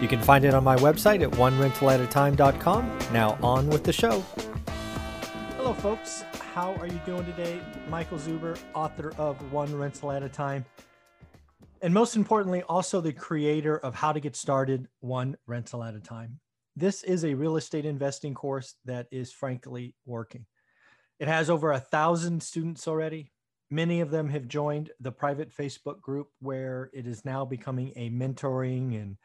You can find it on my website at onerentalatatime.com. Now, on with the show. Hello, folks. How are you doing today? Michael Zuber, author of One Rental at a Time. And most importantly, also the creator of How to Get Started One Rental at a Time. This is a real estate investing course that is frankly working. It has over a thousand students already. Many of them have joined the private Facebook group where it is now becoming a mentoring and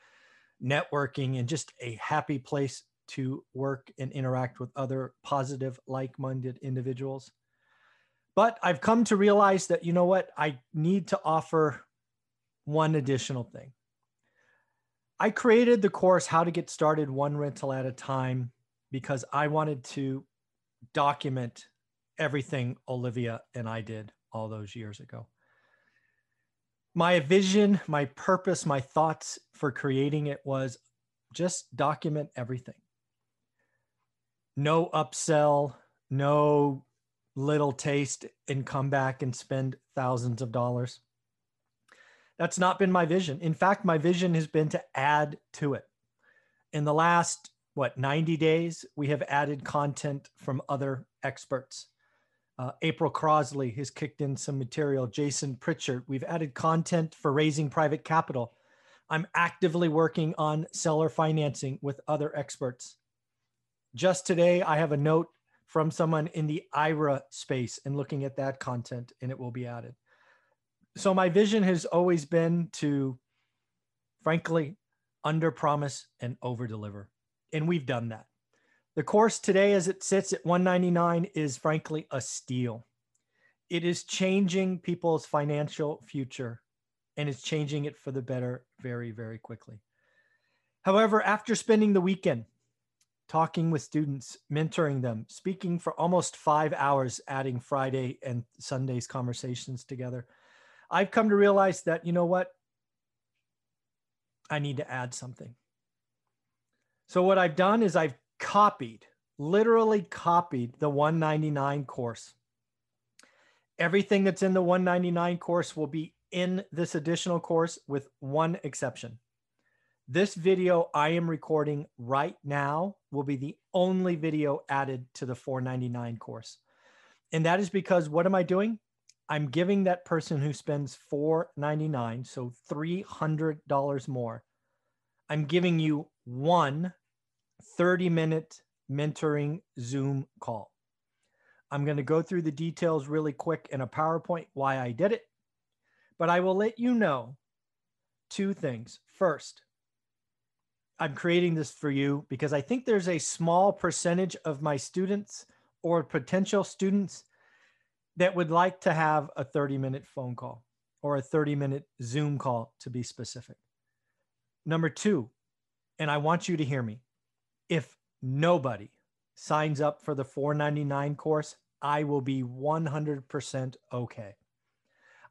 networking and just a happy place to work and interact with other positive, like minded individuals. But I've come to realize that, you know what, I need to offer one additional thing. I created the course, How to Get Started One Rental at a Time, because I wanted to document everything Olivia and I did all those years ago. My vision, my purpose, my thoughts for creating it was just document everything. No upsell, no little taste and come back and spend thousands of dollars. That's not been my vision. In fact, my vision has been to add to it. In the last, what, 90 days, we have added content from other experts. Uh, April Crosley has kicked in some material. Jason Pritchard, we've added content for raising private capital. I'm actively working on seller financing with other experts. Just today, I have a note from someone in the IRA space and looking at that content, and it will be added. So, my vision has always been to, frankly, under promise and over deliver. And we've done that. The course today, as it sits at 199, is frankly a steal. It is changing people's financial future and it's changing it for the better very, very quickly. However, after spending the weekend talking with students, mentoring them, speaking for almost five hours, adding Friday and Sunday's conversations together, I've come to realize that, you know what? I need to add something. So, what I've done is I've copied, literally copied the 199 course. Everything that's in the 199 course will be in this additional course with one exception. This video I am recording right now will be the only video added to the 499 course. And that is because what am I doing? I'm giving that person who spends 499, so $300 more. I'm giving you one 30 minute mentoring Zoom call. I'm going to go through the details really quick in a PowerPoint why I did it, but I will let you know two things. First, I'm creating this for you because I think there's a small percentage of my students or potential students that would like to have a 30 minute phone call or a 30 minute Zoom call to be specific. Number two, and I want you to hear me if nobody signs up for the 499 course, I will be 100% okay.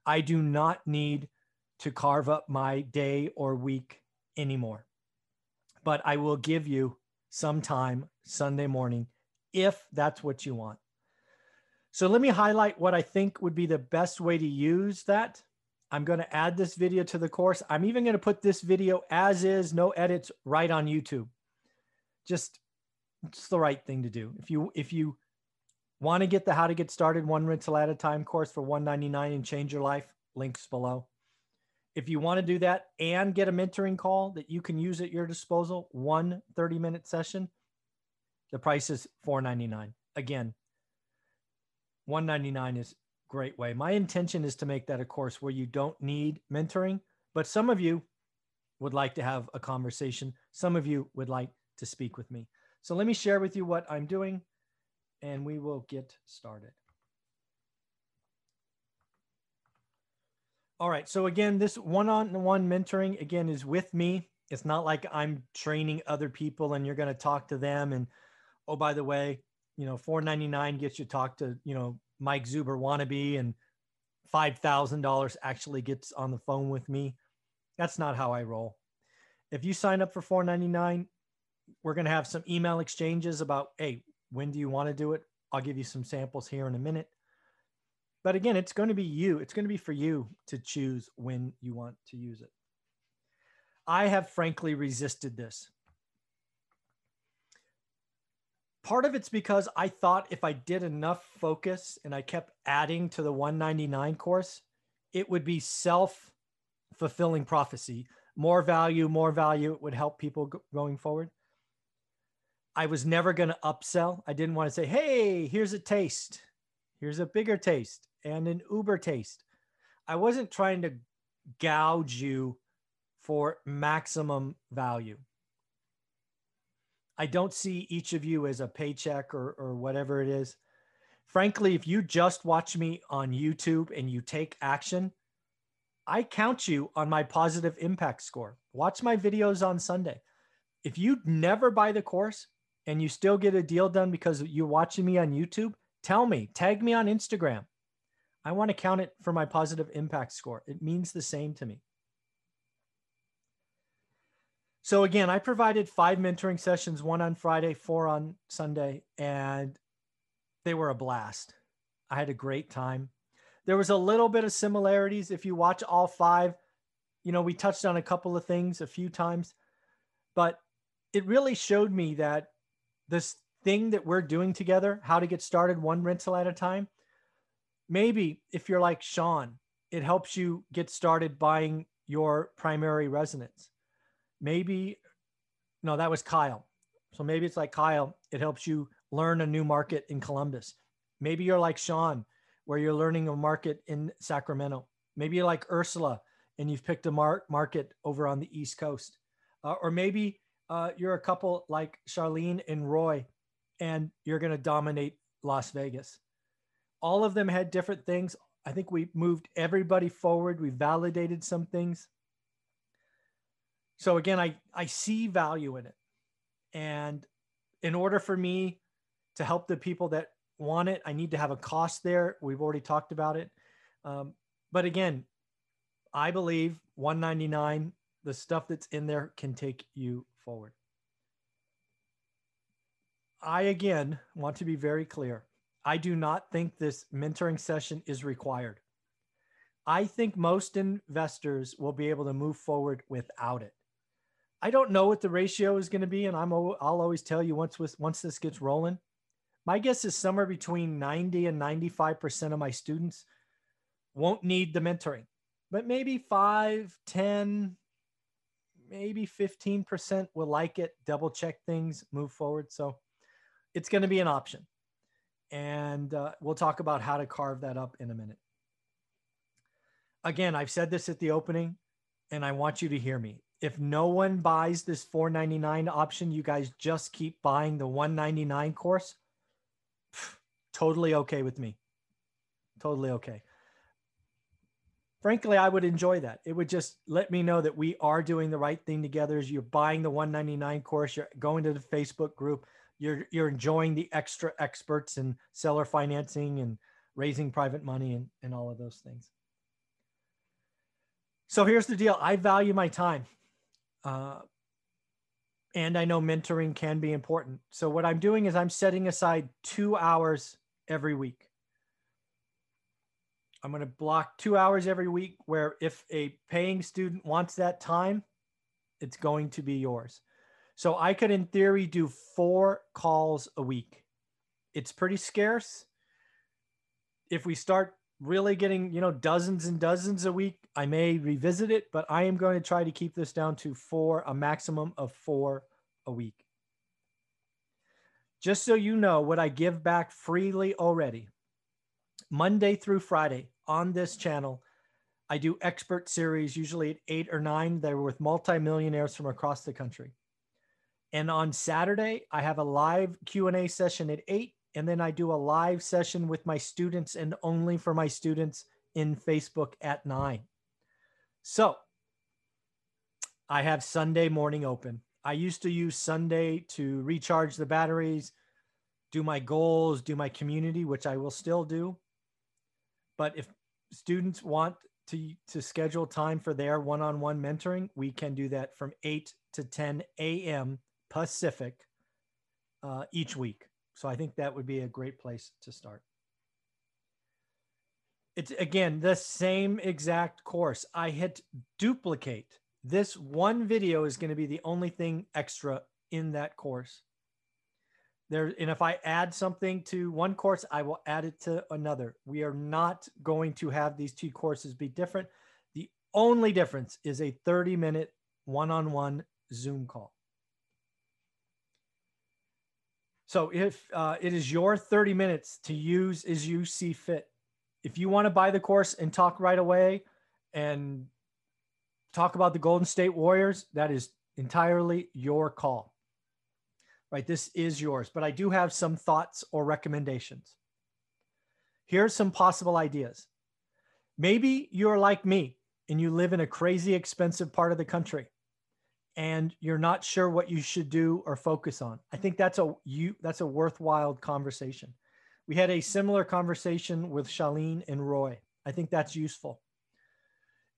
I do not need to carve up my day or week anymore. But I will give you some time Sunday morning if that's what you want. So let me highlight what I think would be the best way to use that. I'm going to add this video to the course. I'm even going to put this video as is, no edits, right on YouTube just it's the right thing to do. If you if you want to get the how to get started one rental at a time course for 199 and change your life, links below. If you want to do that and get a mentoring call that you can use at your disposal, one 30 minute session, the price is 499. Again, 199 is great way. My intention is to make that a course where you don't need mentoring, but some of you would like to have a conversation. Some of you would like to speak with me. So let me share with you what I'm doing and we will get started. All right. So again, this one-on-one mentoring again is with me. It's not like I'm training other people and you're going to talk to them. And oh, by the way, you know, 499 gets you talk to, you know, Mike Zuber wannabe and $5,000 actually gets on the phone with me. That's not how I roll. If you sign up for 499, we're going to have some email exchanges about, hey, when do you want to do it? I'll give you some samples here in a minute. But again, it's going to be you. It's going to be for you to choose when you want to use it. I have frankly resisted this. Part of it's because I thought if I did enough focus and I kept adding to the 199 course, it would be self fulfilling prophecy. More value, more value. It would help people going forward. I was never going to upsell. I didn't want to say, hey, here's a taste, here's a bigger taste, and an Uber taste. I wasn't trying to gouge you for maximum value. I don't see each of you as a paycheck or, or whatever it is. Frankly, if you just watch me on YouTube and you take action, I count you on my positive impact score. Watch my videos on Sunday. If you never buy the course and you still get a deal done because you're watching me on YouTube, tell me, tag me on Instagram. I want to count it for my positive impact score. It means the same to me. So again, I provided five mentoring sessions, one on Friday, four on Sunday, and they were a blast. I had a great time. There was a little bit of similarities. If you watch all five, you know, we touched on a couple of things a few times, but it really showed me that this thing that we're doing together, how to get started one rental at a time, maybe if you're like Sean, it helps you get started buying your primary residence. Maybe no that was kyle. So maybe it's like kyle it helps you learn a new market in columbus. Maybe you're like sean where you're learning a market in sacramento. Maybe you're like ursula and you've picked a mar- market over on the east coast. Uh, or maybe uh, you're a couple like charlene and roy and you're going to dominate las vegas all of them had different things i think we moved everybody forward we validated some things so again, I, I see value in it. And in order for me to help the people that want it, I need to have a cost there. We've already talked about it. Um, but again, I believe 199, the stuff that's in there can take you forward. I again want to be very clear. I do not think this mentoring session is required. I think most investors will be able to move forward without it. I don't know what the ratio is going to be, and I'm I'll always tell you once once this gets rolling. My guess is somewhere between 90 and 95 percent of my students won't need the mentoring, but maybe five, 10, maybe 15 percent will like it, double check things, move forward. So it's going to be an option, and uh, we'll talk about how to carve that up in a minute. Again, I've said this at the opening, and I want you to hear me if no one buys this 499 option, you guys just keep buying the 199 course. Pff, totally okay with me. Totally okay. Frankly, I would enjoy that. It would just let me know that we are doing the right thing together. As you're buying the 199 course, you're going to the Facebook group, you're you're enjoying the extra experts in seller financing and raising private money and, and all of those things. So here's the deal. I value my time. Uh, and I know mentoring can be important. So what I'm doing is I'm setting aside two hours every week. I'm going to block two hours every week where if a paying student wants that time, it's going to be yours. So I could, in theory, do four calls a week. It's pretty scarce. If we start really getting, you know, dozens and dozens a week, I may revisit it, but I am going to try to keep this down to four, a maximum of four a week. Just so you know what I give back freely already. Monday through Friday on this channel, I do expert series, usually at eight or nine. They're with multimillionaires from across the country. And on Saturday, I have a live Q&A session at eight and then I do a live session with my students and only for my students in Facebook at nine. So I have Sunday morning open. I used to use Sunday to recharge the batteries, do my goals, do my community, which I will still do. But if students want to, to schedule time for their one on one mentoring, we can do that from 8 to 10 a.m. Pacific uh, each week. So I think that would be a great place to start. It's again the same exact course. I hit duplicate. This one video is going to be the only thing extra in that course. There, and if I add something to one course, I will add it to another. We are not going to have these two courses be different. The only difference is a 30 minute one on one Zoom call. So if uh, it is your 30 minutes to use as you see fit, if you want to buy the course and talk right away and talk about the Golden State Warriors, that is entirely your call. Right? This is yours, but I do have some thoughts or recommendations. Here's some possible ideas. Maybe you're like me and you live in a crazy expensive part of the country and you're not sure what you should do or focus on. I think that's a you that's a worthwhile conversation. We had a similar conversation with Charlene and Roy. I think that's useful.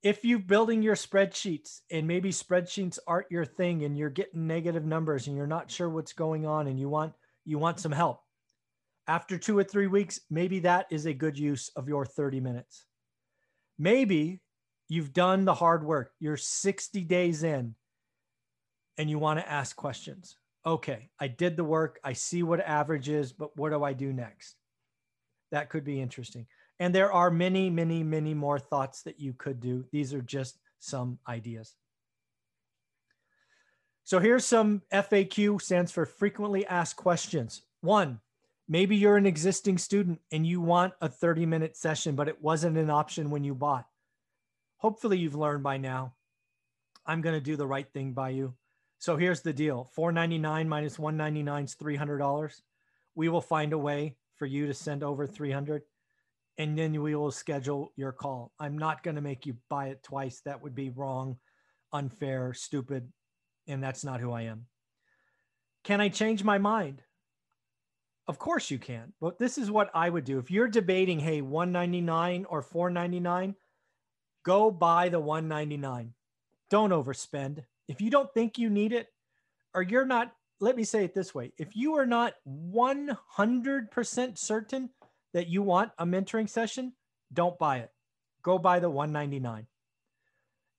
If you're building your spreadsheets and maybe spreadsheets aren't your thing and you're getting negative numbers and you're not sure what's going on and you want you want some help. After 2 or 3 weeks, maybe that is a good use of your 30 minutes. Maybe you've done the hard work. You're 60 days in and you want to ask questions. Okay, I did the work. I see what average is, but what do I do next? That could be interesting. And there are many, many, many more thoughts that you could do. These are just some ideas. So here's some FAQ stands for frequently asked questions. One, maybe you're an existing student and you want a 30 minute session, but it wasn't an option when you bought. Hopefully you've learned by now. I'm going to do the right thing by you. So here's the deal 499 minus 199 is $300. We will find a way for you to send over 300 and then we will schedule your call. I'm not going to make you buy it twice. That would be wrong, unfair, stupid, and that's not who I am. Can I change my mind? Of course you can. But this is what I would do. If you're debating, hey, 199 or 499, go buy the 199. Don't overspend if you don't think you need it, or you're not, let me say it this way if you are not 100% certain that you want a mentoring session, don't buy it. Go buy the 199.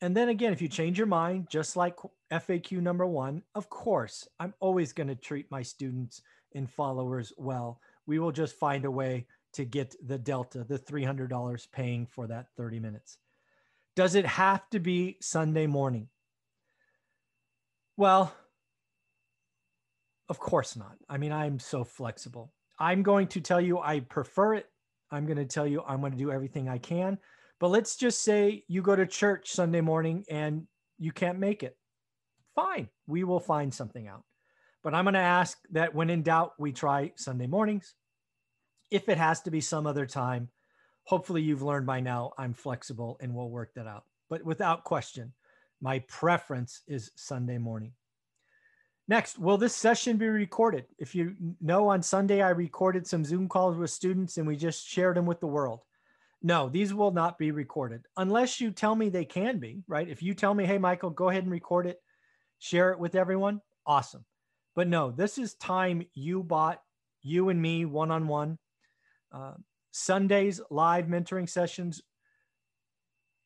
And then again, if you change your mind, just like FAQ number one, of course, I'm always going to treat my students and followers well. We will just find a way to get the delta, the $300 paying for that 30 minutes. Does it have to be Sunday morning? Well, of course not. I mean, I'm so flexible. I'm going to tell you I prefer it. I'm going to tell you I'm going to do everything I can. But let's just say you go to church Sunday morning and you can't make it. Fine, we will find something out. But I'm going to ask that when in doubt, we try Sunday mornings. If it has to be some other time, hopefully you've learned by now I'm flexible and we'll work that out. But without question, my preference is Sunday morning. Next, will this session be recorded? If you know, on Sunday, I recorded some Zoom calls with students and we just shared them with the world. No, these will not be recorded unless you tell me they can be, right? If you tell me, hey, Michael, go ahead and record it, share it with everyone, awesome. But no, this is time you bought, you and me one on one. Sundays live mentoring sessions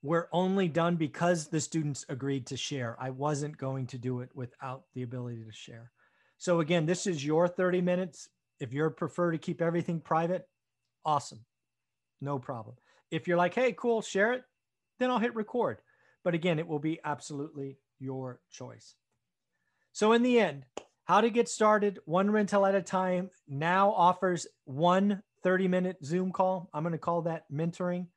were only done because the students agreed to share. I wasn't going to do it without the ability to share. So again, this is your 30 minutes. If you prefer to keep everything private, awesome. No problem. If you're like, hey, cool, share it, then I'll hit record. But again, it will be absolutely your choice. So in the end, how to get started one rental at a time now offers one 30 minute Zoom call. I'm going to call that mentoring.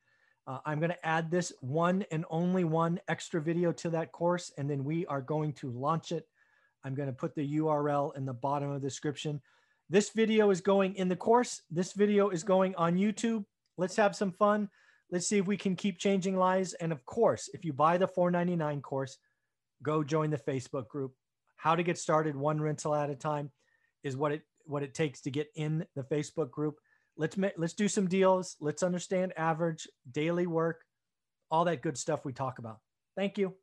Uh, I'm going to add this one and only one extra video to that course, and then we are going to launch it. I'm going to put the URL in the bottom of the description. This video is going in the course. This video is going on YouTube. Let's have some fun. Let's see if we can keep changing lives. And of course, if you buy the 499 course, go join the Facebook group. How to get started one rental at a time is what it what it takes to get in the Facebook group. Let's ma- let's do some deals. Let's understand average daily work, all that good stuff we talk about. Thank you.